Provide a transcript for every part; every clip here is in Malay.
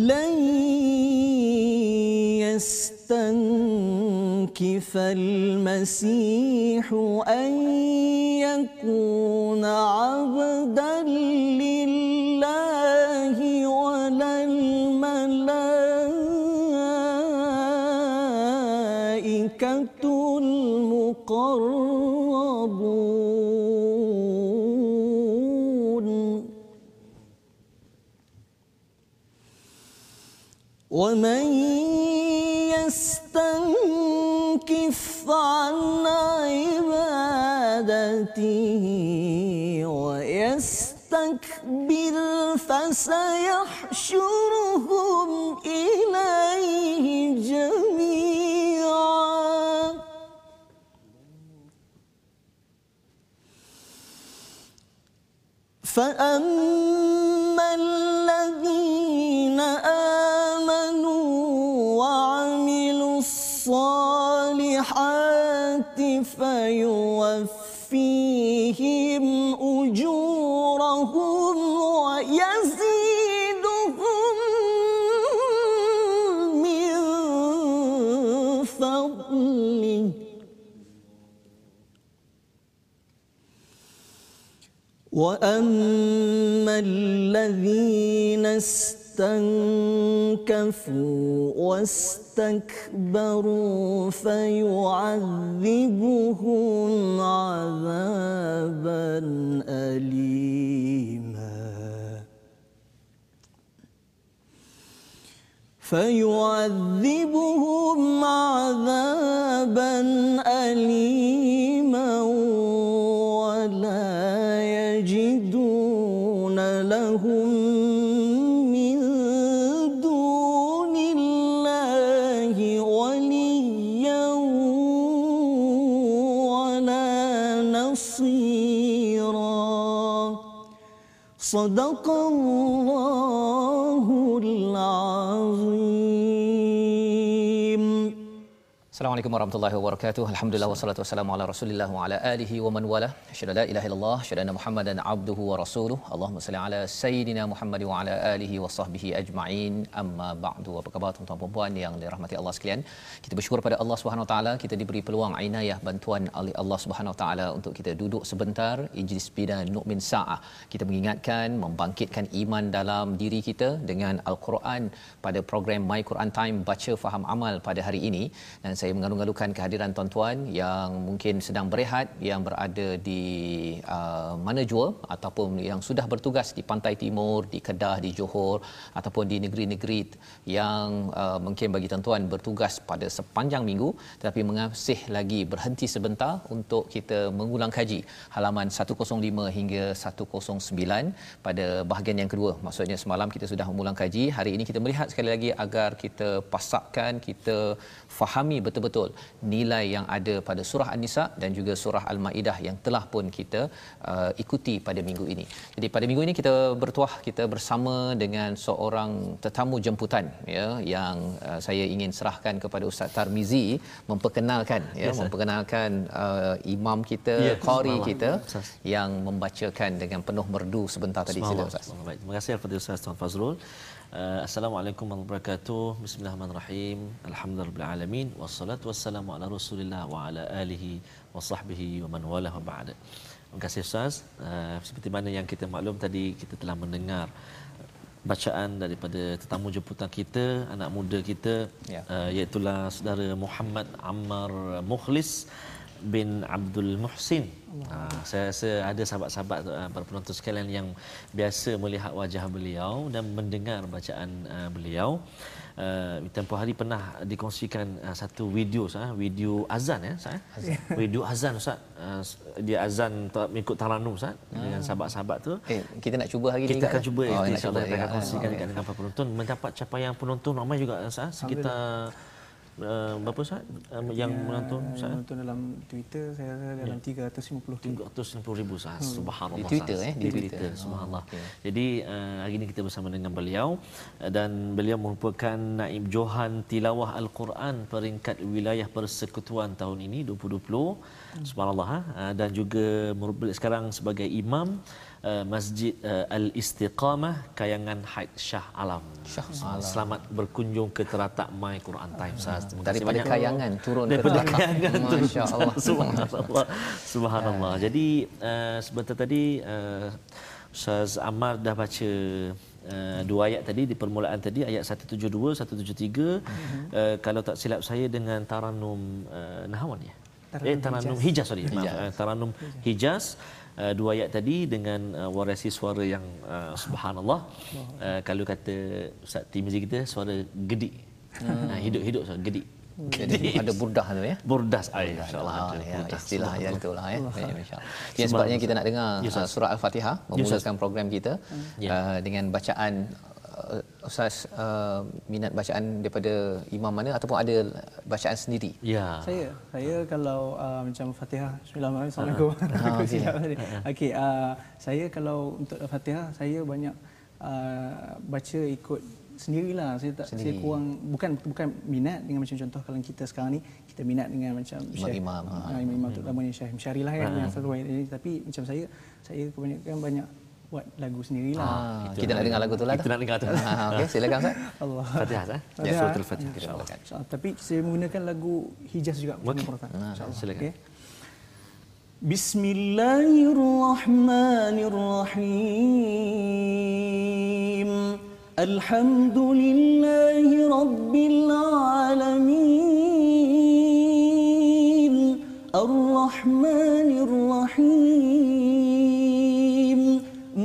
لن يستنكف المسيح أن يكون عبدا لله ومن يستنكف عن عبادته ويستكبر فسيحشرهم إليه جميعا. فأما واما الذين استنكفوا واستكبروا فيعذبهم عذابا اليما فيعذبهم عذابا أليما صدق الله Assalamualaikum warahmatullahi wabarakatuh. Alhamdulillah wassalatu wassalamu ala Rasulillah wa ala alihi wa man wala. Asyhadu la ilaha illallah, asyhadu anna Muhammadan abduhu wa rasuluh. Allahumma salli ala sayidina Muhammad wa ala alihi wa sahbihi ajma'in. Amma ba'du. Apa khabar tuan-tuan dan puan yang dirahmati Allah sekalian? Kita bersyukur pada Allah Subhanahu wa taala kita diberi peluang inayah bantuan oleh Allah Subhanahu wa taala untuk kita duduk sebentar ijlis bina nu'min sa'ah. Kita mengingatkan membangkitkan iman dalam diri kita dengan al-Quran pada program My Quran Time baca faham amal pada hari ini dan saya mengalung-alungkan kehadiran tuan-tuan yang mungkin sedang berehat yang berada di uh, mana jua ataupun yang sudah bertugas di pantai timur di Kedah di Johor ataupun di negeri-negeri yang uh, mungkin bagi tuan-tuan bertugas pada sepanjang minggu tetapi mengasih lagi berhenti sebentar untuk kita mengulang kaji halaman 105 hingga 109 pada bahagian yang kedua. Maksudnya semalam kita sudah mengulang kaji hari ini kita melihat sekali lagi agar kita pasakkan kita fahami betul-betul nilai yang ada pada surah An-Nisa dan juga surah Al-Maidah yang telah pun kita uh, ikuti pada minggu ini. Jadi pada minggu ini kita bertuah kita bersama dengan seorang tetamu jemputan ya yang uh, saya ingin serahkan kepada Ustaz Tarmizi memperkenalkan ya Yes, memperkenalkan uh, imam kita Ya, qari kita Ustaz. yang membacakan dengan penuh merdu sebentar tadi sila. Ustaz. Baik, terima kasih kepada Ustaz Tuan Fazrul. Uh, Assalamualaikum warahmatullahi wabarakatuh. Bismillahirrahmanirrahim. Alhamdulillahirabbil wassalatu wassalamu ala Rasulillah wa ala alihi wa sahbihi wa man wala wa ba'da. Terima kasih Ustaz. Uh, seperti mana yang kita maklum tadi kita telah mendengar bacaan daripada tetamu jemputan kita, anak muda kita Ya. uh, iaitu saudara Muhammad Ammar Mukhlis bin Abdul Muhsin. Ha, saya rasa ada sahabat-sahabat uh, para penonton sekalian yang biasa melihat wajah beliau dan mendengar bacaan uh, beliau. uh, tempoh hari pernah dikongsikan uh, satu video sah video azan ya sah video azan ustaz uh, dia azan mengikut taranum ustaz dengan sahabat-sahabat tu Eh, kita nak cuba hari ni kita akan eh? cuba Oh, oh, nak insyaallah kita ya. akan kongsikan Ah, dekat dengan para penonton mendapat capaian penonton ramai juga sah sekitar uh, berapa Ustaz? Uh, yang menonton Saya Ustaz? nonton dalam Twitter saya rasa dalam 350 tu. 360 ribu sah subhanallah Di Twitter, Sahas. eh, di di Twitter. Twitter subhanallah. Oh, okey. jadi uh, hari ini kita bersama dengan beliau. Uh, dan beliau merupakan naib Johan Tilawah Al-Quran peringkat wilayah persekutuan tahun ini 2020 subhanallah ha? Uh, dan juga merupakan sekarang sebagai imam uh, Masjid uh, Al-Istiqamah Kayangan Haid Shah Alam. Shah Alam. Selamat berkunjung ke teratak My Quran Time. Terima kasih Daripada banyak. kayangan turun ke daripada teratak. kayangan tu. Masya Allah. Subhanallah. Subhanallah. Jadi uh, sebentar tadi uh, Ustaz Ammar dah baca Uh, dua ayat tadi di permulaan tadi ayat 172 173 uh, kalau tak silap saya dengan taranum uh, Nahawan ya Taranum eh taranum Hijaz. Hijaz sorry maaf Hijaz. uh, taranum Hijaz uh, dua ayat tadi dengan uh, warasi suara yang uh, subhanallah uh, kalau kata Ustaz Timizi kita suara gedik uh, hidup-hidup suara gedik Jadi ada burdah tu ya. Burdas ay insyaallah Ah, ada ya, burdas. istilah yang itulah ya. Baik, Insya-Allah. Jadi Subhanallah. sebabnya kita nak dengar Ya, Ustaz. uh, surah Al-Fatihah memulakan program kita Ya. uh, dengan bacaan Ustaz uh, minat bacaan daripada imam mana ataupun ada bacaan sendiri. ya Saya saya kalau uh, macam Fatihah Bismillahirrahmanirrahim. Assalamualaikum. Ah, Aku okey. silap tadi. Okey, uh, saya kalau untuk Fatihah saya banyak uh, baca ikut sendirilah. Saya tak saya Sendiri. kurang bukan bukan minat dengan macam contoh kalau kita sekarang ni kita minat dengan macam Imam-imam, Syekh, ha. uh, imam-imam ni Syekh Msyari lah kan yang satu ayat ini tapi macam saya saya kebanyakan banyak buat lagu sendirilah. Ah, kita nak dengar lagu tu lah. Kita nak dengar tu. Ah, Okey, silakan Ustaz. Allah. Fatihah eh ya Fatihah. suratul fatihah Kita insyaallah tapi saya menggunakan lagu Hijaz juga Okey. okay. Quran. InsyaAllah. silakan. Okey. Bismillahirrahmanirrahim. Alhamdulillahi rabbil alamin. Ar-Rahmanir Rahim.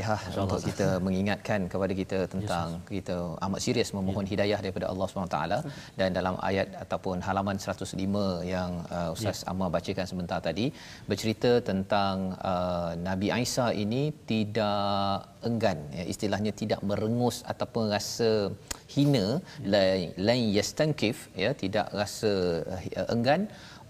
bacaan Fatihah untuk kita mengingatkan kepada kita tentang kita amat serius memohon hidayah daripada Allah SWT dan dalam ayat ataupun halaman 105 yang uh, Ustaz Ammar bacakan sebentar tadi bercerita tentang uh, Nabi Isa ini tidak enggan ya, istilahnya tidak merengus ataupun rasa hina lain lain yastankif ya tidak rasa uh, enggan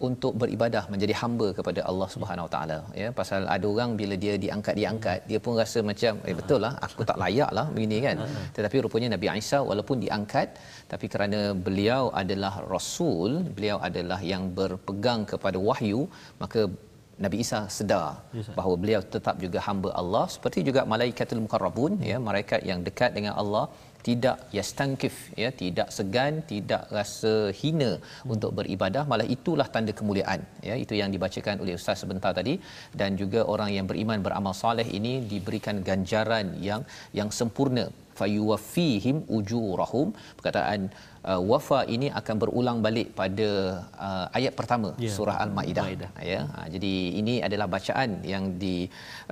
untuk beribadah menjadi hamba kepada Allah Subhanahu Wa Taala ya. Pasal ada orang bila dia diangkat diangkat dia pun rasa macam eh betul lah aku tak layak lah begini kan. Tetapi rupanya Nabi Isa walaupun diangkat tapi kerana beliau adalah rasul beliau adalah yang berpegang kepada wahyu maka Nabi Isa sedar bahawa beliau tetap juga hamba Allah seperti juga malaikatul mukarrabun ya. Malaikat yang dekat dengan Allah tidak yastankif ya. Tidak segan tidak rasa hina untuk beribadah. Malah itulah tanda kemuliaan ya. Itu yang dibacakan oleh ustaz sebentar tadi. Dan juga orang yang beriman beramal soleh ini diberikan ganjaran yang yang sempurna fayuwaffihim ujurahum perkataan uh, wafa ini akan berulang balik pada uh, ayat pertama Ya. surah al-maidah Maidah. ya ha, jadi ini adalah bacaan yang di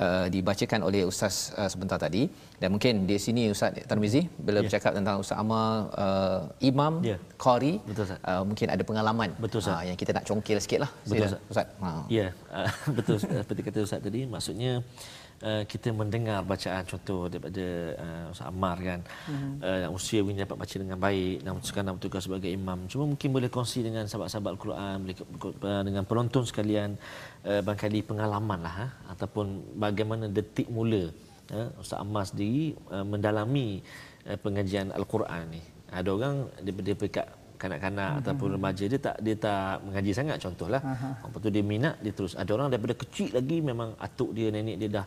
uh, dibacakan oleh ustaz uh, sebentar tadi dan mungkin di sini ustaz Tarmizi bila Ya. bercakap tentang ustaz Amal uh, imam Ya. qari Betul, Ustaz. uh, mungkin ada pengalaman Betul, Ustaz. Ah, yang kita nak congkil sikitlah Betul, Ustaz. ustaz ha Ya, uh, betul uh, seperti kata Ustaz tadi maksudnya uh, kita mendengar bacaan contoh daripada uh, Ustaz Ammar kan. Mm-hmm. Uh, usia ini dapat baca dengan baik dan sekarang bertugas sebagai imam. Cuma mungkin boleh kongsi dengan sahabat-sahabat Al-Quran, boleh uh, dengan penonton sekalian uh, barangkali pengalaman lah ha? ataupun bagaimana detik mula uh, Ustaz Ammar sendiri uh, mendalami uh, pengajian Al-Quran ni. Ada orang daripada peringkat kanak-kanak ataupun remaja dia tak dia tak mengaji sangat contohlah. Lepas tu dia minat dia terus ada orang daripada kecil lagi memang atuk dia nenek dia dah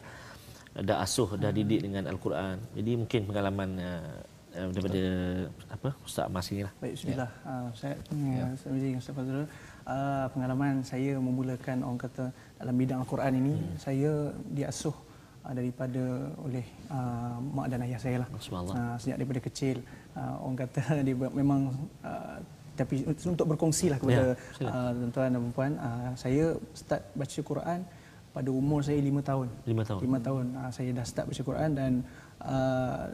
dah asuh dah didik dengan al-Quran. Jadi mungkin pengalaman uh, daripada apa Ustaz Mas ni lah. Baik, bismillah. Ya. Uh, saya ya. saya dengan Ustaz Fazrul. Uh, pengalaman saya memulakan orang kata dalam bidang Al-Quran ini, hmm. saya diasuh uh, daripada oleh uh, mak dan ayah saya lah. Uh, sejak daripada kecil, uh, orang kata dia memang uh, tapi untuk berkongsi lah kepada ya, uh, tuan-tuan dan puan uh, saya start baca Quran pada umur saya lima tahun. Lima tahun. Lima tahun uh, saya dah start baca Quran dan uh,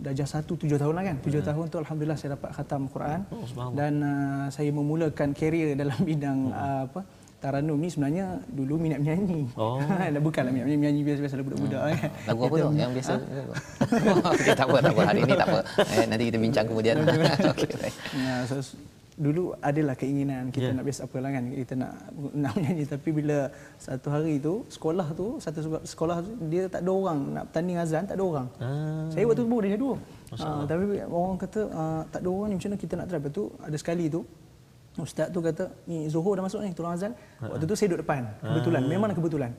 darjah satu tujuh tahun lah kan. Tujuh ya. tahun tu Alhamdulillah saya dapat khatam Quran. Oh, dan uh, saya memulakan karier dalam bidang oh. uh, apa Taranum ni sebenarnya dulu minat menyanyi. Oh. Bukanlah minat menyanyi, biasa-biasa budak-budak hmm. kan. Lagu apa tu yang biasa? Ha? okay, tak apa, tak apa. Hari ini tak apa. Eh, nanti kita bincang kemudian. okay, baik. Ya, so, dulu adalah keinginan kita yeah. nak biasa apa lah kan kita nak nak menyanyi tapi bila satu hari tu sekolah tu satu sekolah tu, dia tak ada orang nak bertanding azan tak ada orang ah. saya waktu tu baru dia dua uh, tapi orang kata uh, tak ada orang ni macam mana kita nak try betul ada sekali tu Ustaz tu kata, ni Zuhur dah masuk ni, tolong azan. Waktu tu saya duduk depan, kebetulan. Memang kebetulan.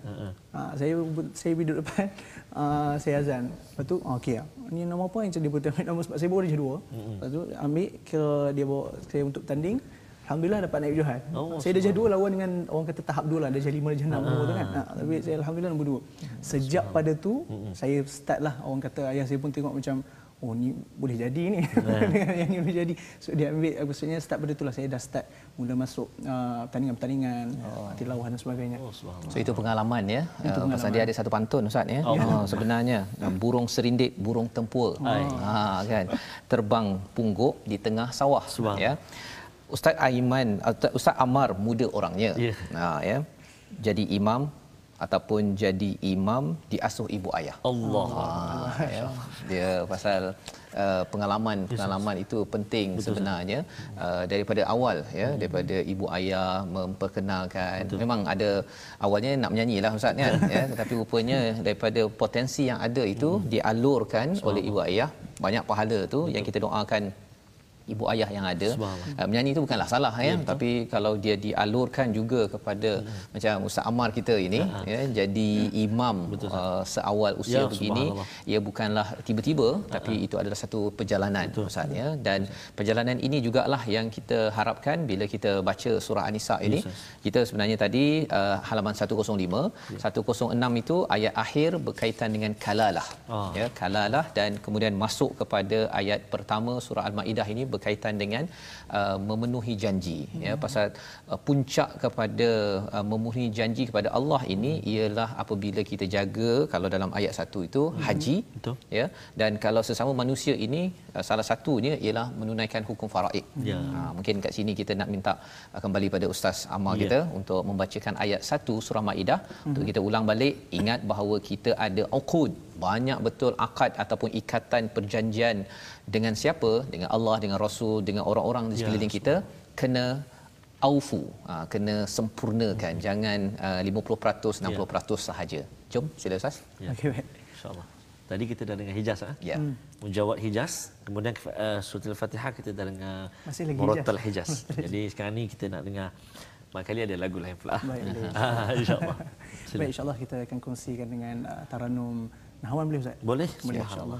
Ha, saya saya duduk depan, uh, saya azan. Lepas tu, oh, okey lah. Ni nama apa yang dia ambil nama sebab saya bawa dia dua. Lepas tu, ambil ke dia bawa saya untuk tanding. Alhamdulillah dapat naik Johan. Oh, saya dah dua lawan dengan orang kata tahap dua lah. Darjah lima, darjah enam uh tu kan. Ha, tapi saya Alhamdulillah nombor dua. Sejak pada tu, saya start lah orang kata ayah saya pun tengok macam oh ni boleh jadi ni yeah. yang ni boleh jadi so dia ambil maksudnya start pada itulah saya dah start mula masuk uh, pertandingan-pertandingan oh. tilawah dan sebagainya oh, so itu pengalaman ya itu uh, pengalaman. pasal dia ada satu pantun ustaz ya oh. oh sebenarnya uh, burung serindit burung tempur oh. ha kan terbang pungguk di tengah sawah Subang. ya ustaz Aiman ustaz Amar muda orangnya yeah. ha ya jadi imam ataupun jadi imam diasuh ibu ayah. Allah. Ha, ya. Dia pasal uh, pengalaman pengalaman itu penting Betul, sebenarnya uh, daripada awal ya hmm. daripada ibu ayah memperkenalkan. Betul. Memang ada awalnya nak menyanyilah ustaz kan ya tetapi rupanya daripada potensi yang ada itu hmm. dialurkan so. oleh ibu ayah banyak pahala tu Betul. yang kita doakan ibu ayah yang ada uh, menyanyi itu bukanlah salah ya, ya tapi kalau dia dialurkan juga kepada hmm. macam ustaz Amar kita ini ha. ya jadi ya. imam uh, seawal usia ya, begini ia bukanlah tiba-tiba ha. tapi itu adalah satu perjalanan Betul. ustaz ya dan perjalanan ini jugalah yang kita harapkan bila kita baca surah an-nisa ini yes. kita sebenarnya tadi uh, halaman 105 ya. 106 itu ayat akhir berkaitan dengan kalalah oh. ya kalalah dan kemudian masuk kepada ayat pertama surah al-maidah ini berkaitan dengan uh, memenuhi janji ya, hmm. ya pasal uh, puncak kepada uh, memenuhi janji kepada Allah ini hmm. ialah apabila kita jaga kalau dalam ayat satu itu hmm. haji betul ya dan kalau sesama manusia ini uh, salah satunya ialah menunaikan hukum faraid ya ha, mungkin kat sini kita nak minta uh, kembali pada ustaz Amal ya. kita untuk membacakan ayat satu surah maidah hmm. untuk kita ulang balik ingat bahawa kita ada uqud banyak betul akad ataupun ikatan perjanjian dengan siapa dengan Allah dengan Rasul dengan orang-orang di sekeliling ya, kita kena aufu ha, kena sempurnakan hmm. jangan uh, 50% 60% ya. sahaja jom sila ustaz ya. okey insyaallah tadi kita dah dengar hijaz ah ya hmm. menjawab hijaz kemudian uh, surah al-fatihah kita dah dengar murattal hijaz. hijaz jadi sekarang ni kita nak dengar Mak kali ada lagu lain pula. Baik, insyaAllah. Baik, insyaAllah kita akan kongsikan dengan uh, Taranum Nahwan boleh Ustaz? Boleh. Boleh, insyaAllah.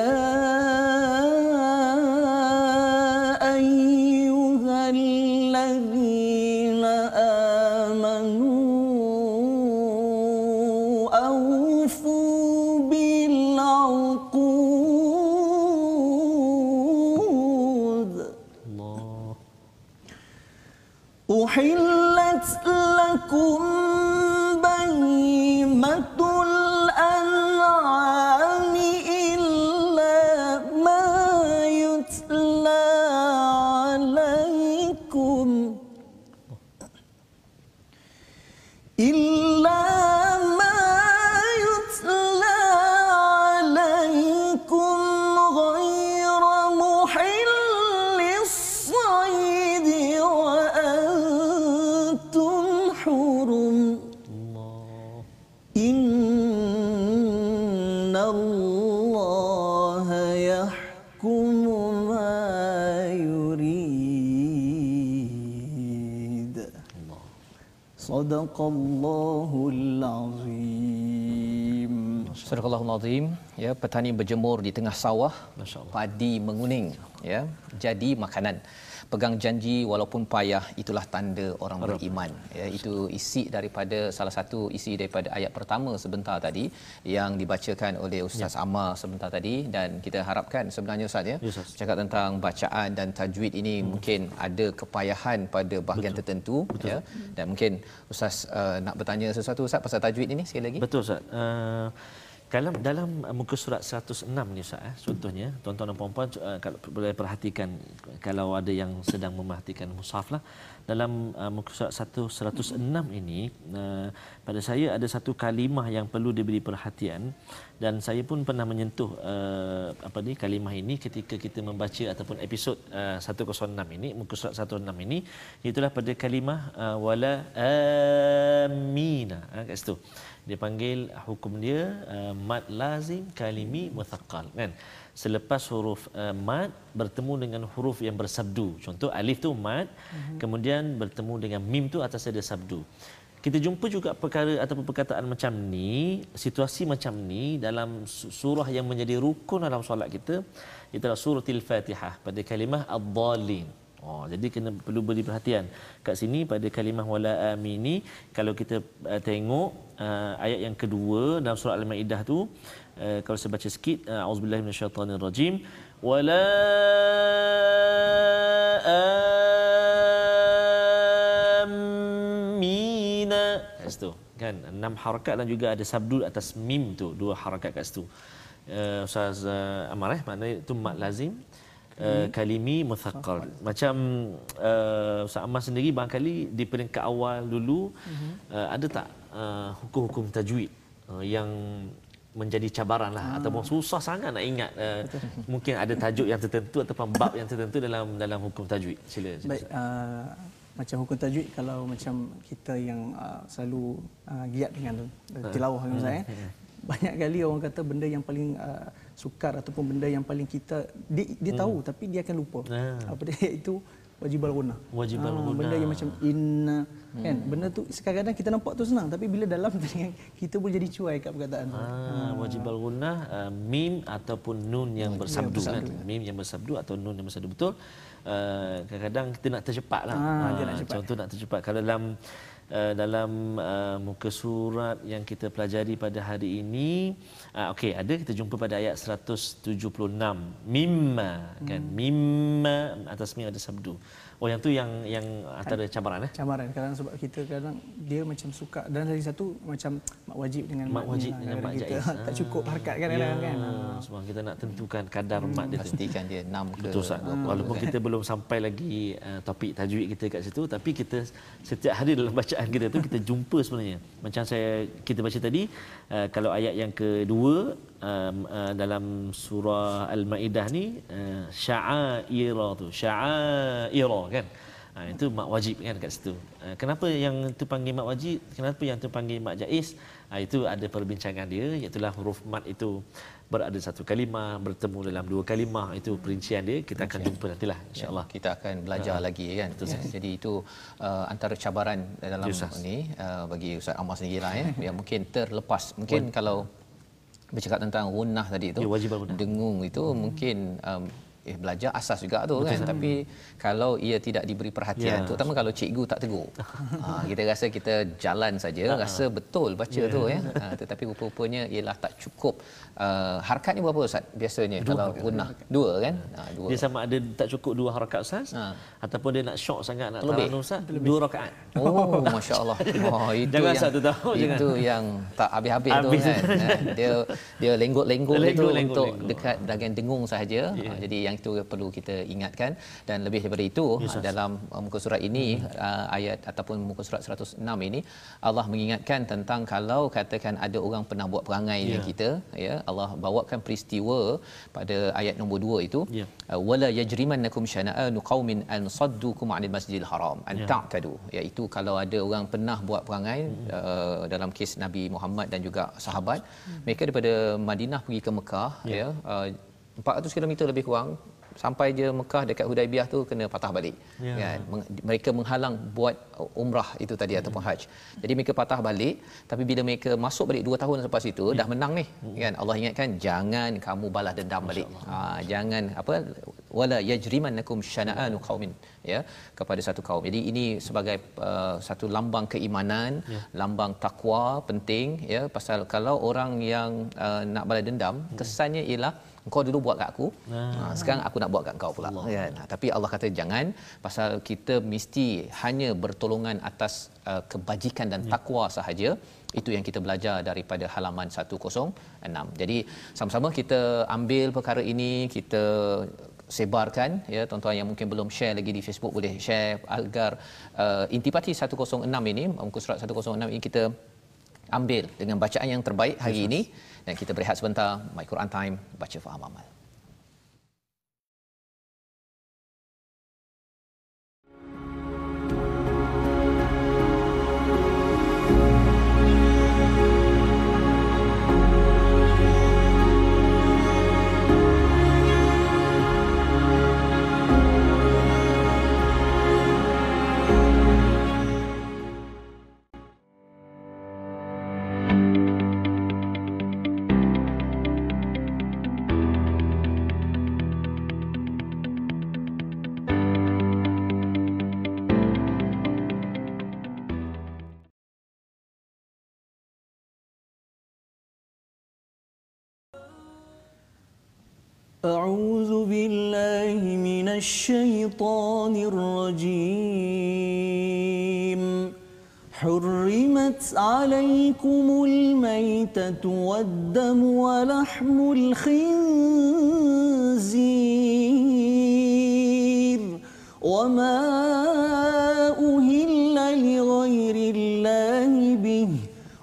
يحكم ما يريد. صدق الله العظيم. Surah Al-Azim ya petani berjemur di tengah sawah padi menguning ya jadi makanan pegang janji walaupun payah itulah tanda orang beriman ya itu isi daripada salah satu isi daripada ayat pertama sebentar tadi yang dibacakan oleh Ustaz ya. Ammar sebentar tadi dan kita harapkan sebenarnya Ustaz ya, Ya, Ustaz. cakap tentang bacaan dan tajwid ini hmm. mungkin ada kepayahan pada bahagian Betul. tertentu Betul. ya dan mungkin Ustaz uh, nak bertanya sesuatu Ustaz pasal tajwid ini sekali lagi Betul Ustaz. Uh, kalau dalam uh, muka surat 106 ni Ustaz eh, contohnya tuan-tuan dan puan-puan uh, kalau boleh perhatikan kalau ada yang sedang memerhatikan mushaf lah. Dalam uh, muka surat 1 106 ini pada saya ada satu kalimah yang perlu diberi perhatian. Dan saya pun pernah menyentuh uh, apa ni kalimah ini ketika kita membaca ataupun episod uh, 106 ini muka surat 106 ini. Itulah pada kalimah wala amina ha, kat situ dia panggil hukum dia uh, mad lazim kalimi muthaqqal kan? Selepas huruf uh, mad bertemu dengan huruf yang bersabdu. Contoh alif tu mad mm-hmm. kemudian bertemu dengan mim tu atas ada sabdu. Kita jumpa juga perkara ataupun perkataan macam ni situasi macam ni dalam su- surah yang menjadi rukun dalam solat kita itulah suratul fatihah pada kalimah ad-dallin Oh, jadi kena perlu beri perhatian. Kat sini pada kalimah wala amini kalau kita uh, tengok uh, ayat yang kedua dalam surah Al-Maidah tu uh, kalau saya baca sikit uh, auzubillahi minasyaitonirrajim wala amina. Kat situ kan? Enam harakat dan juga ada sabdu atas mim tu dua harakat kat situ. Uh, Ustaz uh, Amar eh? Maknanya itu mat lazim uh, kalimi muthaqqal. Macam uh, Ustaz Ammar sendiri barangkali di peringkat awal dulu uh, ada tak uh, hukum-hukum tajwid uh, yang menjadi cabaran lah ataupun susah sangat nak ingat uh, mungkin ada tajuk yang tertentu ataupun bab yang tertentu dalam dalam hukum tajwid. Sila. sila. Baik, uh, macam hukum tajwid kalau macam kita yang uh, selalu uh, giat dengan uh, tilawah dengan saya, banyak kali orang kata benda yang paling uh, sukar ataupun benda yang paling kita dia, dia tahu tapi dia akan lupa. Ah. Apa dia iaitu wajib al-gunah. Wajib Ah, al-gunah. Benda yang macam inna kan. Benda tu kadang-kadang kita nampak tu senang tapi bila dalam telinga kita boleh jadi cuai kat perkataan tu. Ah, wajib al-gunnah uh, mim ataupun nun yang bersabdu kan. bersabdu. Mim yang bersabdu atau nun yang bersabdu betul. Uh, kadang-kadang kita nak tercepat lah. Ah, dia nak cepat. Contoh nak tercepat. Kalau dalam uh, dalam uh, muka surat yang kita pelajari pada hari ini, uh, okey ada kita jumpa pada ayat 176 mimma kan. Hmm. Mimma atas mim ada sabdu. Oh yang tu yang yang antara cabaran eh. Cabaran kadang sebab kita kadang dia macam suka dan lagi satu macam mak wajib dengan Mak wajib lah. dengan mak Kadang-kadang kita jaiz. tak cukup harkat kan Ya, kadang-kadang kan. Ah. Sebab kita nak tentukan kadar mat dia tu. pastikan dia 6 ke Betul Ustaz. Walaupun kita belum sampai lagi uh, topik tajwid kita kat situ tapi kita setiap hari dalam bacaan kita tu kita jumpa sebenarnya. Macam saya kita baca tadi uh, kalau ayat yang kedua um, uh, dalam surah Al-Maidah ni uh, sya'aira tu. Sya'aira kan. Ha, itu mak wajib kan kat situ. Ha, kenapa yang tu panggil mak wajib? Kenapa yang tu panggil mak jaiz? Ha, itu ada perbincangan dia iaitu huruf mat itu berada satu kalimah bertemu dalam dua kalimah itu perincian dia kita akan jumpa nantilah insyaallah. kita akan belajar Ha. lagi kan ya. jadi itu uh, antara cabaran dalam Ya, Ustaz. ni uh, bagi Ustaz Ammar sendiri lah ya yang mungkin terlepas mungkin kalau bercakap tentang gunnah tadi tu. Ya, dengung itu mungkin um, eh belajar asas juga tu kan tapi kalau ia tidak diberi perhatian Ya. terutama kalau cikgu tak tegur ha, kita rasa kita jalan saja rasa betul baca tu ya ha, tetapi rupa-rupanya ialah tak cukup uh, harakat ni berapa ustaz biasanya kalau gunnah dua kan ha, dua Dia sama ada tak cukup dua rakaat ustaz Ha. ataupun dia nak syok sangat nak tarawih ustaz dua rakaat. Oh, masya Allah. Oh, itu Jangan yang, satu tahu, jangan. Itu yang tak habis-habis tu Habis. kan. Ha, Dia dia lenggok-lenggok itu untuk lenggok. dekat bahagian dengung sahaja. Ya. Ha, jadi yang yang itu perlu kita ingatkan dan lebih daripada itu yes, dalam uh, muka surat ini uh, ayat ataupun muka surat 106 ini Allah mengingatkan tentang kalau katakan ada orang pernah buat perangai yeah. dengan kita ya Allah bawakan peristiwa pada ayat nombor 2 itu yeah. Uh, wala yajrimannakum syana'anu qaumin an saddukum 'anil masjidil haram an yeah. ta'tadu iaitu kalau ada orang pernah buat perangai mm-hmm. uh, dalam kes Nabi Muhammad dan juga sahabat mm-hmm. mereka daripada Madinah pergi ke Mekah yeah. ya uh, 400 km lebih kurang sampai je Mekah dekat Hudaibiyah tu kena patah balik ya. kan mereka menghalang buat umrah itu tadi hmm. ataupun haji jadi mereka patah balik tapi bila mereka masuk balik 2 tahun selepas itu ya. dah menang ni hmm. kan Allah ingatkan jangan kamu balas dendam balik ha, jangan apa wala yajrimannakum syana'anu qaumin ya kepada satu kaum jadi ini sebagai uh, satu lambang keimanan ya. lambang takwa penting ya pasal kalau orang yang uh, nak balas dendam hmm. kesannya ialah Engkau dulu buat kat aku. Ah. sekarang aku nak buat kat kau pula. Allah. Kan? Tapi Allah kata jangan pasal kita mesti hanya bertolongan atas uh, kebajikan dan ya. takwa sahaja. Itu yang kita belajar daripada halaman 106. Jadi sama-sama kita ambil perkara ini, kita sebarkan ya tuan-tuan yang mungkin belum share lagi di Facebook boleh share agar uh, intipati 106 ini muka surat 106 ini kita ambil dengan bacaan yang terbaik hari yes, ini dan kita berehat sebentar my Quran time baca faham amal أعوذ بالله من الشيطان الرجيم. حرمت عليكم الميتة والدم ولحم الخنزير. وما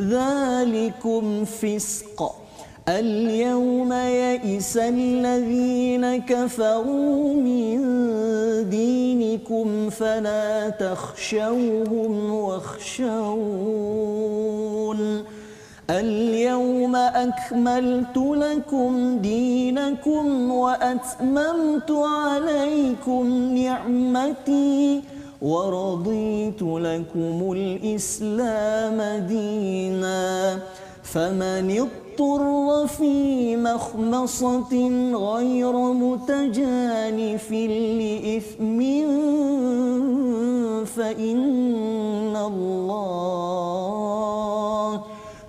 ذلكم فسق. اليوم يئس الذين كفروا من دينكم فلا تخشوهم واخشون. اليوم أكملت لكم دينكم وأتممت عليكم نعمتي. ورضيت لكم الإسلام دينا فمن اضطر في مخمصة غير متجانف لإثم فإن الله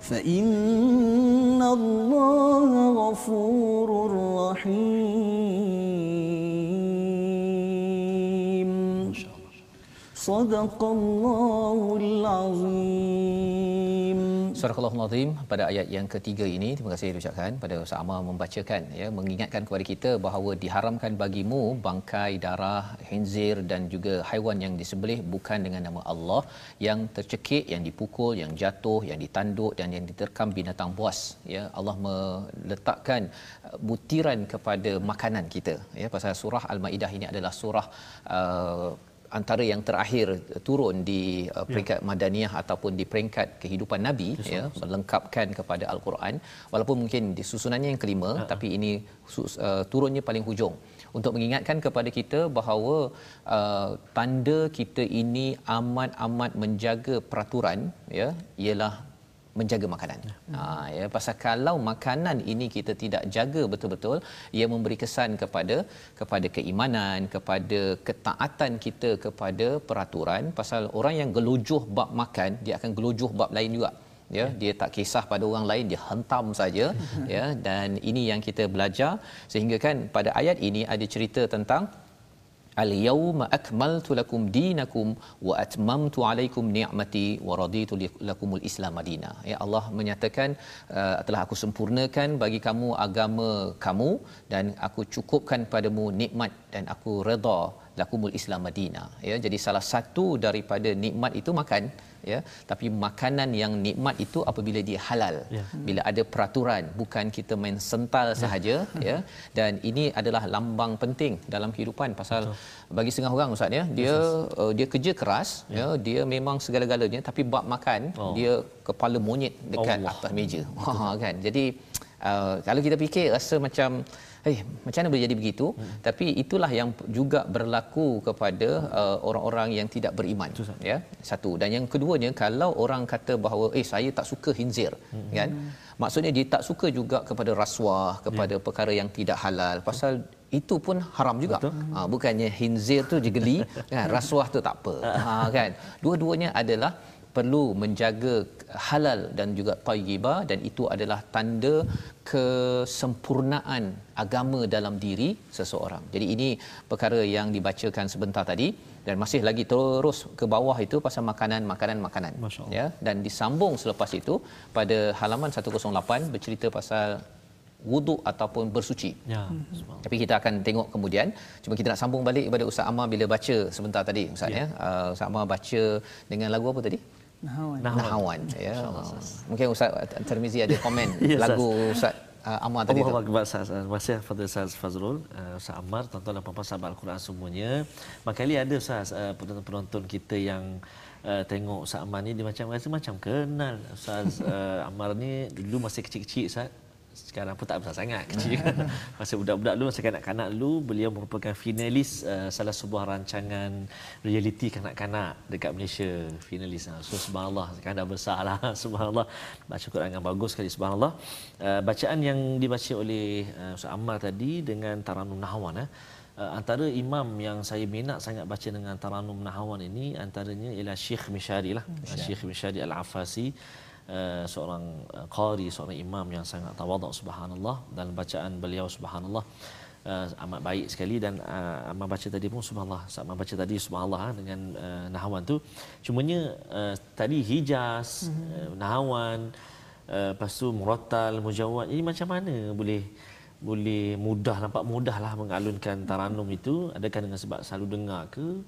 فإن الله غفور رحيم صدق الله العظيم Surah Al-Azim pada ayat yang ketiga ini terima kasih diucapkan pada Ustaz Amar membacakan ya mengingatkan kepada kita bahawa diharamkan bagimu bangkai darah khinzir dan juga haiwan yang disembelih bukan dengan nama Allah yang tercekik yang dipukul yang jatuh yang ditanduk dan yang diterkam binatang buas ya Allah meletakkan uh, butiran kepada makanan kita ya pasal surah Al-Maidah ini adalah surah uh, antara yang terakhir turun di uh, peringkat ya. madaniyah ataupun di peringkat kehidupan nabi yes, ya melengkapkan kepada al-Quran walaupun mungkin di susunannya yang kelima uh-huh. tapi ini uh, turunnya paling hujung untuk mengingatkan kepada kita bahawa uh, tanda kita ini amat-amat menjaga peraturan ya ialah menjaga makanan. Ha ya pasal kalau makanan ini kita tidak jaga betul-betul ia memberi kesan kepada kepada keimanan, kepada ketaatan kita kepada peraturan. Pasal orang yang gelojoh bab makan dia akan gelojoh bab lain juga. Ya dia tak kisah pada orang lain dia hentam saja. Ya dan ini yang kita belajar. Sehingga kan pada ayat ini ada cerita tentang Al-yawma akmaltu lakum dinakum wa atmamtu alaikum ni'mati wa raditu lakumul Islam madina. Ya Allah menyatakan uh, telah aku sempurnakan bagi kamu agama kamu dan aku cukupkan padamu nikmat dan aku redha lakumul Islam madina. Ya jadi salah satu daripada nikmat itu makan ya tapi makanan yang nikmat itu apabila dia halal ya. bila ada peraturan bukan kita main sental ya. sahaja ya dan ini adalah lambang penting dalam kehidupan pasal Betul. bagi setengah orang ustaz ya dia uh, dia kerja keras ya. ya dia memang segala-galanya tapi bab makan oh. dia kepala monyet dekat Allah. atas meja ha kan jadi uh, kalau kita fikir rasa macam eh macam mana boleh jadi begitu hmm. tapi itulah yang juga berlaku kepada uh, orang-orang yang tidak beriman Susah. ya satu dan yang keduanya kalau orang kata bahawa eh saya tak suka hinzir hmm. kan maksudnya dia tak suka juga kepada rasuah kepada ya. perkara yang tidak halal pasal itu pun haram juga. Ha, bukannya hinzir tu je geli, kan? rasuah tu tak apa. Ha, kan? Dua-duanya adalah perlu menjaga halal dan juga tayyibah dan itu adalah tanda kesempurnaan agama dalam diri seseorang. Jadi ini perkara yang dibacakan sebentar tadi dan masih lagi terus ke bawah itu pasal makanan makanan makanan ya dan disambung selepas itu pada halaman 108 bercerita pasal wuduk ataupun bersuci. Ya. Tapi kita akan tengok kemudian. Cuma kita nak sambung balik kepada Ustaz Amar bila baca sebentar tadi Ustaz ya. ya. Uh, Ustaz Amar baca dengan lagu apa tadi? Nahawan. Nahawan. Ya. Mungkin Ustaz Termizi ada komen yes, lagu Ustaz uh, Ammar tadi Allah tu. Allah Akbar. Terima kasih Fadil Ustaz Fazrul, uh, Ustaz Ammar, tuan-tuan dan puan-puan sahabat Al-Quran semuanya. Makali ada Ustaz uh, penonton-penonton kita yang uh, tengok Ustaz Ammar ni dia macam rasa macam kenal Ustaz uh, Ammar ni dulu masih kecil-kecil Ustaz sekarang pun tak besar sangat kecil kan? Masa budak-budak dulu masa kanak-kanak dulu beliau merupakan finalis uh, salah sebuah rancangan reality kanak-kanak dekat Malaysia. Finalis uh, so subhanallah sekarang dah besar lah subhanallah. Baca Quran dengan bagus sekali subhanallah. Uh, bacaan yang dibaca oleh uh, Ustaz Ammar tadi dengan Taranum Nahwan eh. Uh, antara imam yang saya minat sangat baca dengan Taranum Nahawan ini antaranya ialah Syekh Mishari lah. Syekh Mishari Al-Afasi uh, seorang uh, qari seorang imam yang sangat tawaduk subhanallah dalam bacaan beliau subhanallah uh, amat baik sekali. Dan uh, amat baca tadi pun subhanallah amat baca tadi subhanallah uh, dengan uh, nahawan tu. Cumanya uh, tadi hijaz mm-hmm. uh, nahawan uh, lepas tu murattal mujawad ini macam mana boleh boleh mudah nampak mudah lah mengalunkan taranum itu? Adakah dengan sebab selalu dengar ke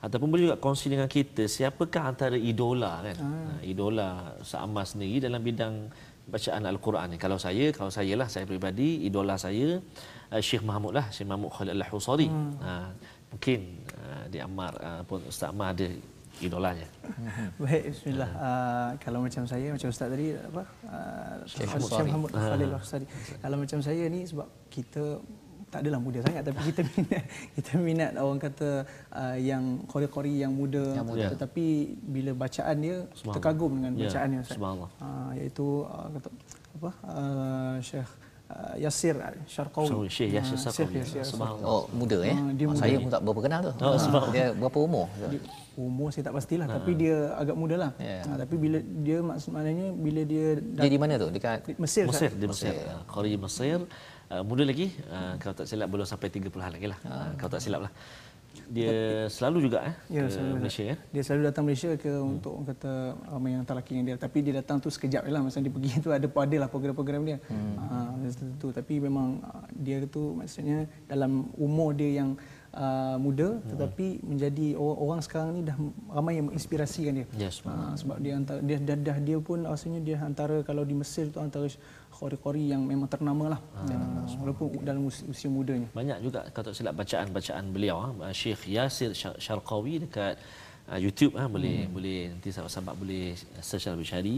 ataupun boleh juga kongsi dengan kita siapakah antara idola kan ha. idola Sa'amah sendiri dalam bidang bacaan al-Quran ni kalau saya kalau saya lah saya peribadi idola saya uh, Syekh Mahmud lah Syekh Mahmud Khalil Al-Husari hmm. uh, mungkin uh, di Ammar uh, pun Ustaz Ammar ada idolanya. Baik, bismillah. Uh, kalau macam saya, macam Ustaz tadi, apa? Uh, Syekh Mahmud Khalil Al-Husari. Kalau macam saya ni, sebab kita tak adalah muda sangat tapi kita minat kita minat orang kata uh, yang kori-kori yang muda, yang muda. tetapi bila bacaan dia terkagum dengan ya, bacaan dia subhanallah. Uh, iaitu uh, kata apa uh, Syekh uh, Yasir Syarqawi Syekh Yasir Syarqawi subhanallah. Oh muda eh? Uh, dia muda. saya pun tak berapa kenal tu. Oh, uh, dia berapa umur dia, umur saya tak pastilah uh. tapi dia agak muda lah. Yeah. uh, tapi bila dia maknanya bila dia dia di mana tu? Dekat Mesir Mesir di Mesir. Qori Mesir uh, muda lagi. Uh, kalau tak silap belum sampai 30-an lagi lah. Uh, kalau tak silap lah. Dia selalu juga eh ya, ke selalu Malaysia ya dia selalu datang Malaysia ke hmm. untuk orang kata ramai yang talaki yang dia. Tapi dia datang tu sekejap je lah. Masa dia pergi tu ada ada lah program-program dia. Hmm. uh, tu tapi memang dia tu maksudnya dalam umur dia yang uh, muda hmm. tetapi menjadi orang, orang sekarang ni dah ramai yang menginspirasikan dia. Yes, uh, sebab dia antara dia dah, dia pun rasanya dia antara kalau di Mesir tu antara qori-qori yang memang ternama lah ah. walaupun dalam usia mudanya. Banyak juga kalau silap bacaan-bacaan beliau ah, Syekh Yasir Syarqawi dekat uh, YouTube ah boleh hmm. boleh nanti sahabat-sahabat boleh search dalam cari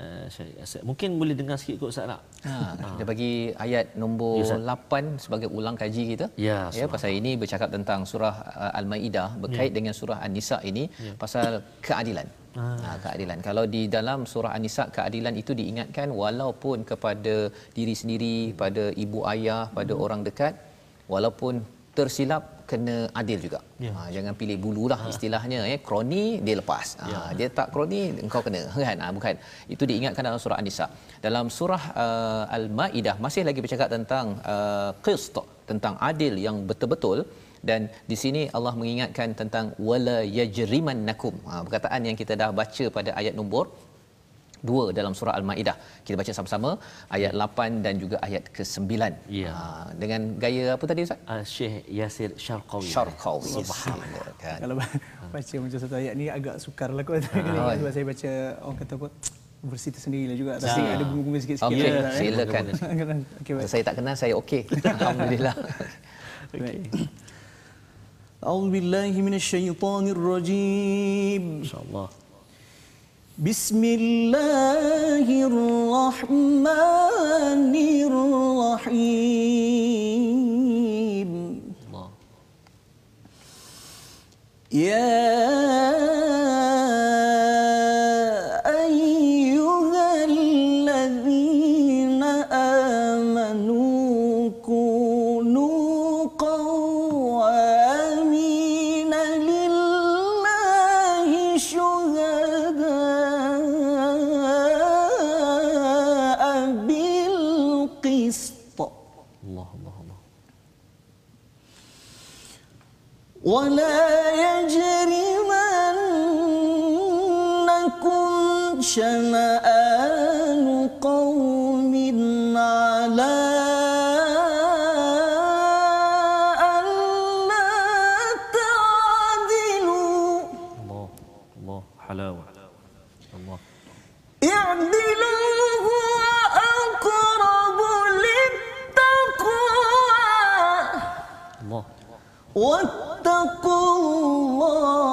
uh, mungkin boleh dengar sikit kot Ustaz tak? Ha, kita bagi ayat nombor ya, 8 sebagai ulang kaji kita. Ya, ya pasal ini bercakap tentang surah uh, Al-Maidah berkait ya. dengan surah An-Nisa ini ya. pasal keadilan Ha, keadilan. Kalau di dalam surah An-Nisa keadilan itu diingatkan walaupun kepada diri sendiri, pada ibu ayah, pada orang dekat, walaupun tersilap kena adil juga. Ya. Ha, jangan pilih bulu lah istilahnya ya. Kroni dia lepas. Ha, Ya. dia tak kroni engkau kena kan. Ha, bukan. Itu diingatkan dalam surah An-Nisa. Dalam surah uh, Al-Maidah masih lagi bercakap tentang uh, qist tentang adil yang betul-betul dan di sini Allah mengingatkan tentang wala yajrimannakum. Ha, perkataan yang kita dah baca pada ayat nombor 2 dalam surah Al-Maidah. Kita baca sama-sama ayat 8 dan juga ayat ke-9. Ya. Ha, dengan gaya apa tadi Ustaz? Uh, Syekh Yasir Syarqawi. Syarqawi. Subhanallah. Kan. Kalau ba- baca macam satu ayat ni agak sukar lah kot. Ah. Sebab saya baca orang kata apa versi tersendiri lah juga. Tapi Ah. ada bunga-bunga sikit-sikit. Okey, lah, eh. silakan. Okey, baik. Saya tak kenal saya okey. Alhamdulillah. Baik. أعوذ بالله من الشيطان الرجيم InsyaAllah. بسم الله الرحمن الرحيم Allah. يا واتقوا الله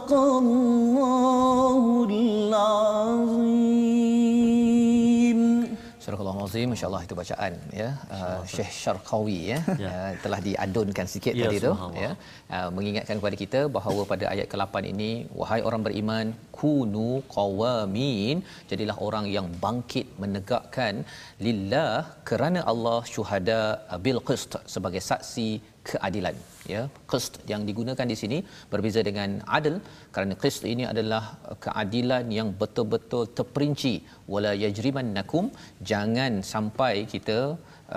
صدق الله العظيم Surah Al-Azim masya-Allah itu bacaan ya uh, Syekh Syarqawi ya, Uh, telah diadunkan sikit Ya, tadi tu subhanallah. ya uh, mengingatkan kepada kita bahawa pada ayat ke-8 ini wahai orang beriman kunu qawamin jadilah orang yang bangkit menegakkan lillah kerana Allah syuhada bil qist sebagai saksi keadilan ya qist yang digunakan di sini berbeza dengan adil kerana qist ini adalah keadilan yang betul-betul terperinci wala yajrimannakum jangan sampai kita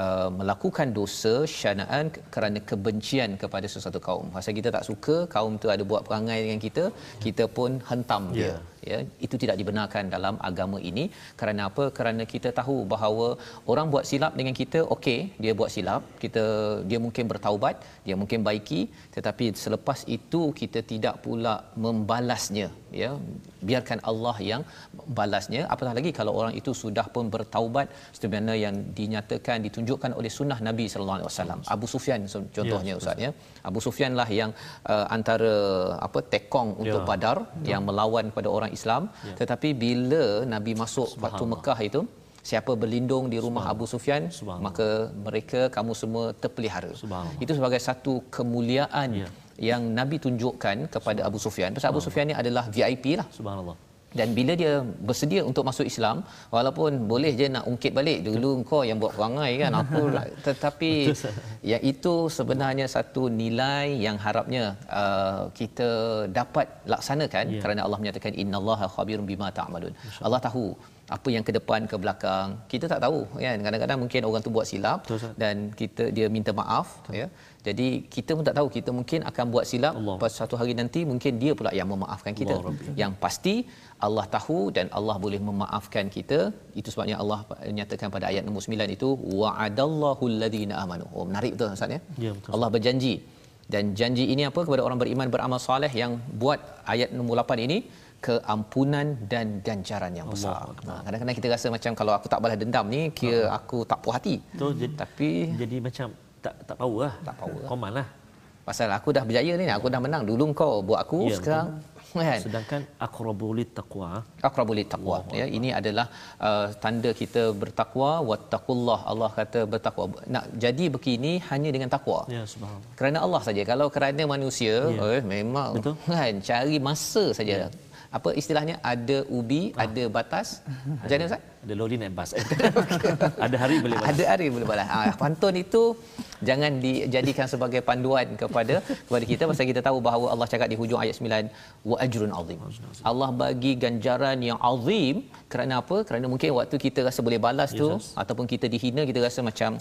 uh, melakukan dosa syanaan kerana kebencian kepada sesuatu kaum. Pasal kita tak suka kaum tu ada buat perangai dengan kita, kita pun hentam dia. Ya. Ya, itu tidak dibenarkan dalam agama ini. Kerana apa? Kerana kita tahu bahawa orang buat silap dengan kita, okey, dia buat silap, kita dia mungkin bertaubat, dia mungkin baiki, tetapi selepas itu kita tidak pula membalasnya, ya. Biarkan Allah yang balasnya. Apatah lagi kalau orang itu sudah pun bertaubat sebenarnya yang dinyatakan ditunjukkan oleh sunnah Nabi sallallahu alaihi wasallam. Abu Sufyan contohnya ustaz ya. Abu Sufyan lah yang uh, antara apa tekong untuk Ya. Badar yang melawan kepada orang Islam. Tetapi bila Nabi masuk waktu Mekah itu siapa berlindung di rumah Abu Sufyan maka mereka kamu semua terpelihara. Itu sebagai satu kemuliaan Ya. yang Nabi tunjukkan kepada Abu Sufyan. Pasal Abu Sufyan ni adalah VIP lah Subhanallah. dan bila dia bersedia untuk masuk Islam walaupun boleh je nak ungkit balik dulu kau yang buat perangai kan aku lah. tetapi yang itu sebenarnya satu nilai yang harapnya uh, kita dapat laksanakan Ya. kerana Allah menyatakan innallaha khabirum bima ta'malun Allah tahu apa yang ke depan ke belakang kita tak tahu kan kadang-kadang mungkin orang tu buat silap Betul, Ustaz. dan kita dia minta maaf ya. Jadi kita pun tak tahu kita mungkin akan buat silap Allah. pada satu hari nanti mungkin dia pula yang memaafkan kita. Allah Rabbi. yang pasti Allah tahu dan Allah boleh memaafkan kita. Itu sebabnya Allah nyatakan pada ayat nombor 9 itu wa'adallahu alladhina amanu. Oh menarik betul ustaz ya? Ya, betul. Allah berjanji. Dan janji ini apa? Kepada orang beriman beramal soleh yang buat ayat nombor 8 ini keampunan dan ganjaran yang besar. Ha, kadang-kadang kita rasa macam kalau aku tak balas dendam ni kira aku tak puas hati. Tu jadi, Tapi jadi macam tak tak power lah. Tak power. Koman lah. pasal aku dah berjaya ni, aku dah menang. Dulu kau buat aku, Ya, sekarang kan. Sedangkan akrabulit taqwa. Aqrabulit taqwa ya ini adalah uh, tanda kita bertakwa wattaqullah Allah kata bertakwa nak jadi begini hanya dengan takwa Ya subhanallah. kerana Allah saja kalau kerana manusia Ya. eh memang Betul. kan cari masa saja apa istilahnya ada ubi Ah. ada batas macam mana ustaz Ada lori naik bas. Ada hari boleh balas. ada hari boleh balas. Ha, pantun itu jangan dijadikan sebagai panduan kepada kepada kita pasal kita tahu bahawa Allah cakap di hujung ayat 9 wa ajrun azim. Allah bagi ganjaran yang azim kerana apa? Kerana mungkin waktu kita rasa boleh balas tu Yes, ataupun kita dihina kita rasa macam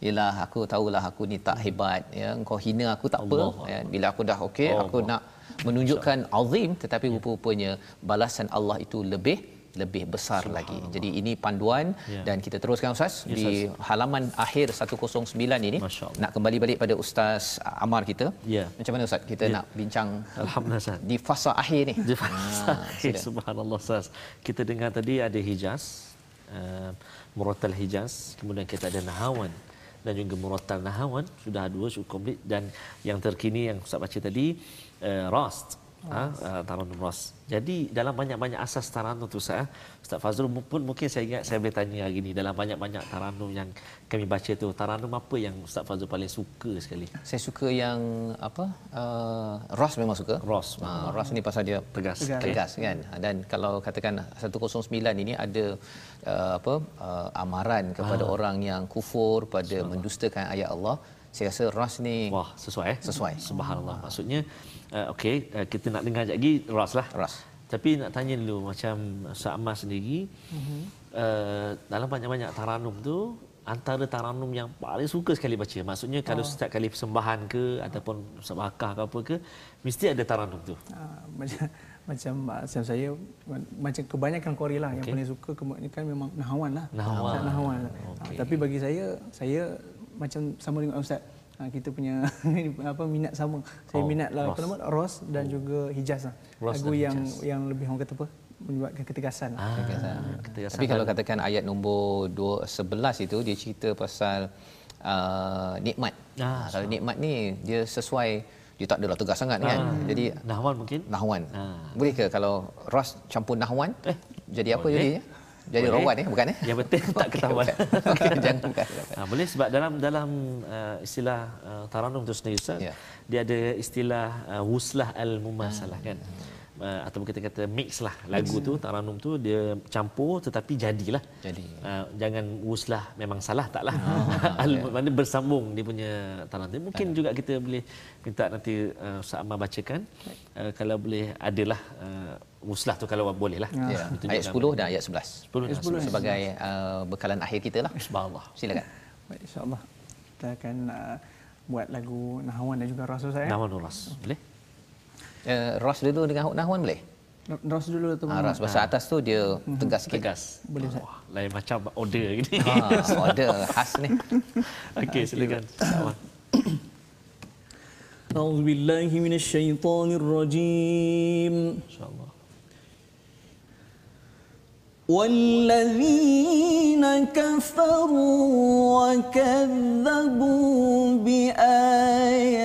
Yelah aku tahulah aku ni tak hebat ya engkau hina aku tak apa Allah. ya bila aku dah okey Allah. aku nak menunjukkan azim tetapi rupa-rupanya balasan Allah itu lebih lebih besar lagi. Jadi ini panduan Ya. dan kita teruskan Ustaz Ya, di halaman akhir 109 ini nak kembali balik pada Ustaz Amar kita. Ya. Macam mana Ustaz kita Ya. nak bincang Alhamdulillah Ustaz. di fasa akhir ni? Di fasa Ah, akhir subhanallah Ustaz. Kita dengar tadi ada Hijaz, uh, Murattal Hijaz, kemudian kita ada Nahawan dan juga Murattal Nahawan sudah dua cukup komplit dan yang terkini yang Ustaz baca tadi uh, Rast. Ha, uh, Taranum Ras. Jadi dalam banyak-banyak asas Taranum tu Ustaz, eh, Ustaz Fazrul pun mungkin saya ingat saya boleh tanya hari ni dalam banyak-banyak Taranum yang kami baca tu, Taranum apa yang Ustaz Fazrul paling suka sekali? Saya suka yang apa? Uh, Ras memang suka. Ras. Uh, Ras ni pasal dia Tegas. Tegas. tegas kan dan kalau katakan 109 ini ada uh, apa uh, amaran kepada Ah. orang yang kufur pada mendustakan ayat Allah saya rasa ras ni Wah, sesuai eh? Sesuai. Subhanallah. Maksudnya uh, okey, uh, kita nak dengar sekejap lagi ras lah. Ras. Tapi nak tanya dulu macam Ustaz Ammar sendiri Mhm. uh, dalam banyak-banyak taranum tu antara taranum yang paling suka sekali baca. Maksudnya kalau Oh. setiap kali persembahan ke ataupun sabakah ke apa ke mesti ada taranum tu. Ah, macam macam macam saya macam kebanyakan qari lah yang Okey. paling suka kebanyakan memang nahawan lah. Nahawan. Nahawan. Okay. tapi bagi saya saya macam sama dengan ustaz. Ha, kita punya apa minat sama. Saya Oh, minat lah apa Ros. nama Ros dan juga Hijaz lah. Ros Lagu yang Hijaz. yang lebih orang kata apa? menyebabkan ketegasan. Ah, Ketegasan. ketegasan Tapi kalau katakan ayat nombor 2, 11 itu dia cerita pasal uh, nikmat. Ah, Ah, kalau nikmat ni dia sesuai dia tak adalah tegas sangat kan. Ah. Jadi Nahwan mungkin nahwan. Ah. Boleh ke kalau ras campur nahwan? Eh, jadi apa boleh. jadinya? Jadi Boleh. rawan eh bukan eh? Yang penting tak ketahuan. bukan. Okey, jangan bukan. Ha, boleh sebab dalam dalam uh, istilah uh, taranum tu sendiri Ustaz, Ya. dia ada istilah uh, wuslah al-mumasalah kan. Uh, ataupun kita kata mix lah lagu tu taranum tu dia campur tetapi jadilah. Jadi. Uh, jangan wuslah memang salah taklah. Ah, Al mana bersambung dia punya taranum. Mungkin juga kita boleh minta nanti uh, Ustaz Ammar bacakan uh, kalau boleh adalah uh, wuslah tu kalau boleh lah. Ya. Ditunjukkan. Ayat 10 dan ayat 11. 10 dan 11. Sebagai uh, bekalan akhir kita lah. Subhanallah. Silakan. Baik, insyaAllah. Kita akan uh, buat lagu Nahawan dan juga Rasul saya. Nama Nuras. Boleh? Uh, ras dulu dengan nahwan boleh? Ras dulu atau Ah, ras bahasa atas tu dia tegas sikit. Tegas. Boleh, Ustaz. Wah, lain macam order gini. Ha, order khas ni. Okey, silakan. Sama. أعوذ بالله من الشيطان الرجيم Insya-Allah. والذين كفروا وكذبوا بآياتنا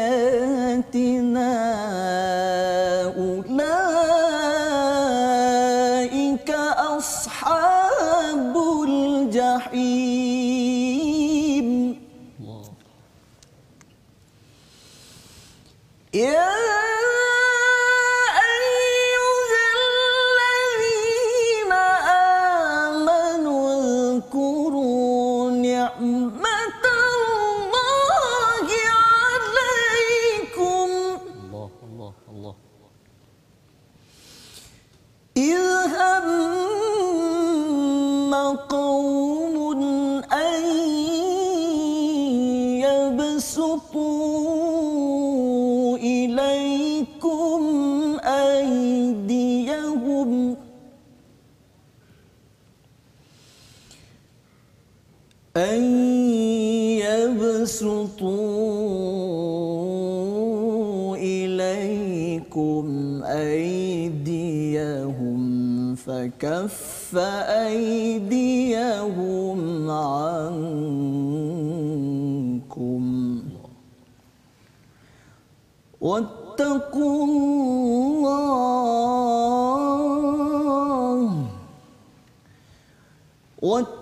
فكف أيديهم عنكم واتقوا الله واتقوا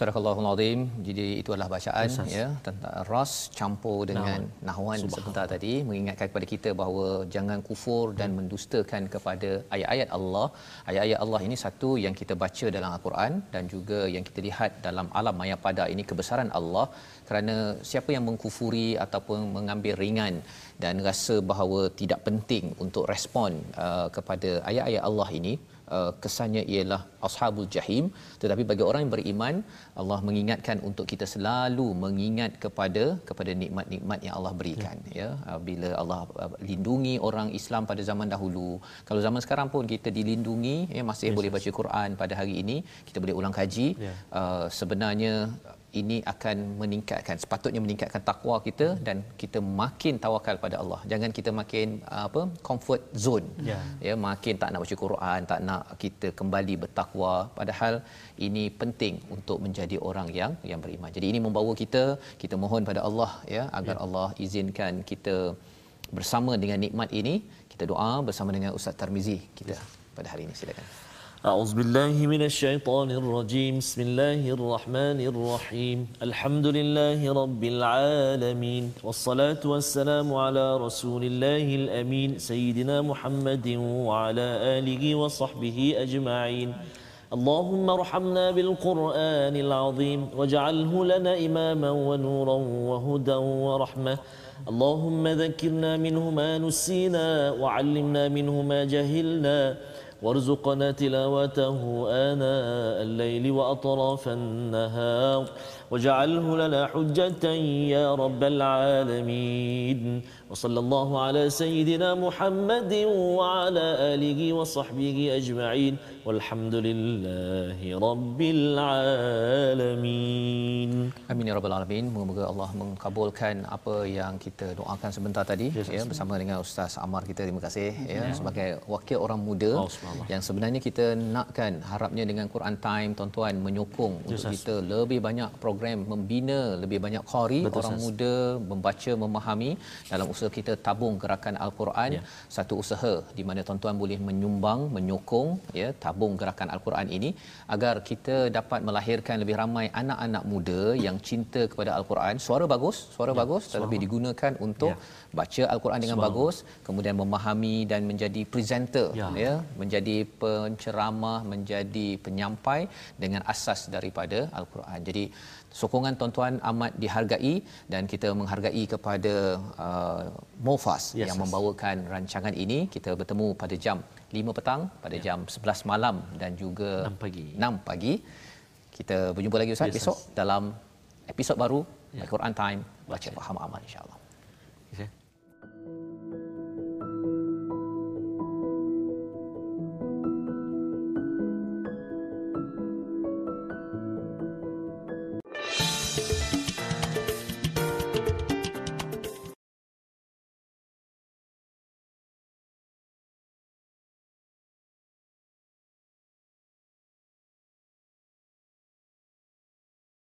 Surah Allahul Azim. Jadi itu adalah bacaan ya tentang ras campur dengan nahwan sebentar tadi mengingatkan kepada kita bahawa jangan kufur dan mendustakan kepada ayat-ayat Allah. Ayat-ayat Allah ini satu yang kita baca dalam Al-Quran dan juga yang kita lihat dalam alam maya pada ini kebesaran Allah kerana siapa yang mengkufuri ataupun mengambil ringan dan rasa bahawa tidak penting untuk respon uh, kepada ayat-ayat Allah ini uh, kesannya ialah ashabul jahim tetapi bagi orang yang beriman Allah mengingatkan untuk kita selalu mengingat kepada kepada nikmat-nikmat yang Allah berikan ya, ya. Uh, bila Allah uh, lindungi orang Islam pada zaman dahulu kalau zaman sekarang pun kita dilindungi ya masih yes, boleh baca Quran pada hari ini kita boleh ulang kaji yeah. uh, sebenarnya ini akan meningkatkan sepatutnya meningkatkan takwa kita dan kita makin tawakal pada Allah. Jangan kita makin apa comfort zone. Yeah. ya makin tak nak baca Quran tak nak kita kembali bertakwa padahal ini penting untuk menjadi orang yang yang beriman. Jadi ini membawa kita kita mohon pada Allah ya agar yeah. Allah izinkan kita bersama dengan nikmat ini. Kita doa bersama dengan Ustaz Tarmizi kita yeah. pada hari ini. Silakan أعوذ بالله من الشيطان الرجيم. بسم الله الرحمن الرحيم. الحمد لله رب العالمين. والصلاة والسلام على رسول الله الأمين سيدنا محمد وعلى آله وصحبه أجمعين. اللهم ارحمنا بالقرآن العظيم واجعله لنا إماما ونورا وهدى ورحمة. اللهم ذكرنا منه ما نسينا وعلمنا منه ما جهلنا. وارزقنا تلاوته آناء الليل وأطراف النهار واجعله لنا حجة يا رب العالمين. وصلى الله على سيدنا محمد وعلى آله وصحبه أجمعين والحمد لله رب العالمين Amin ya rabbal alamin. Moga Allah mengabulkan apa yang kita doakan sebentar tadi yes, ya bersama dengan Ustaz Amar kita. Terima kasih ya yeah. sebagai wakil orang muda oh, yang sebenarnya kita nakkan harapnya dengan Quran Time tuan-tuan menyokong yes, untuk kita lebih banyak program membina lebih banyak qari orang sas. muda membaca memahami dalam usaha kita tabung gerakan al-Quran yeah. satu usaha di mana tuan-tuan boleh menyumbang menyokong ya tabung gerakan al-Quran ini agar kita dapat melahirkan lebih ramai anak-anak muda yang cinta kepada al-Quran suara bagus suara yeah. bagus tetapi digunakan untuk yeah. baca al-Quran dengan bagus kemudian memahami dan menjadi presenter yeah. ya menjadi penceramah menjadi penyampai dengan asas daripada al-Quran jadi sokongan tuan-tuan amat dihargai dan kita menghargai kepada uh, Mofas yes, yang yes. membawakan rancangan ini kita bertemu pada jam 5 petang pada yeah. jam 11 malam dan juga 6 pagi 6 pagi kita berjumpa lagi ustaz yes, besok yes. dalam episod baru yeah. Quran Time baca faham amal insyaallah.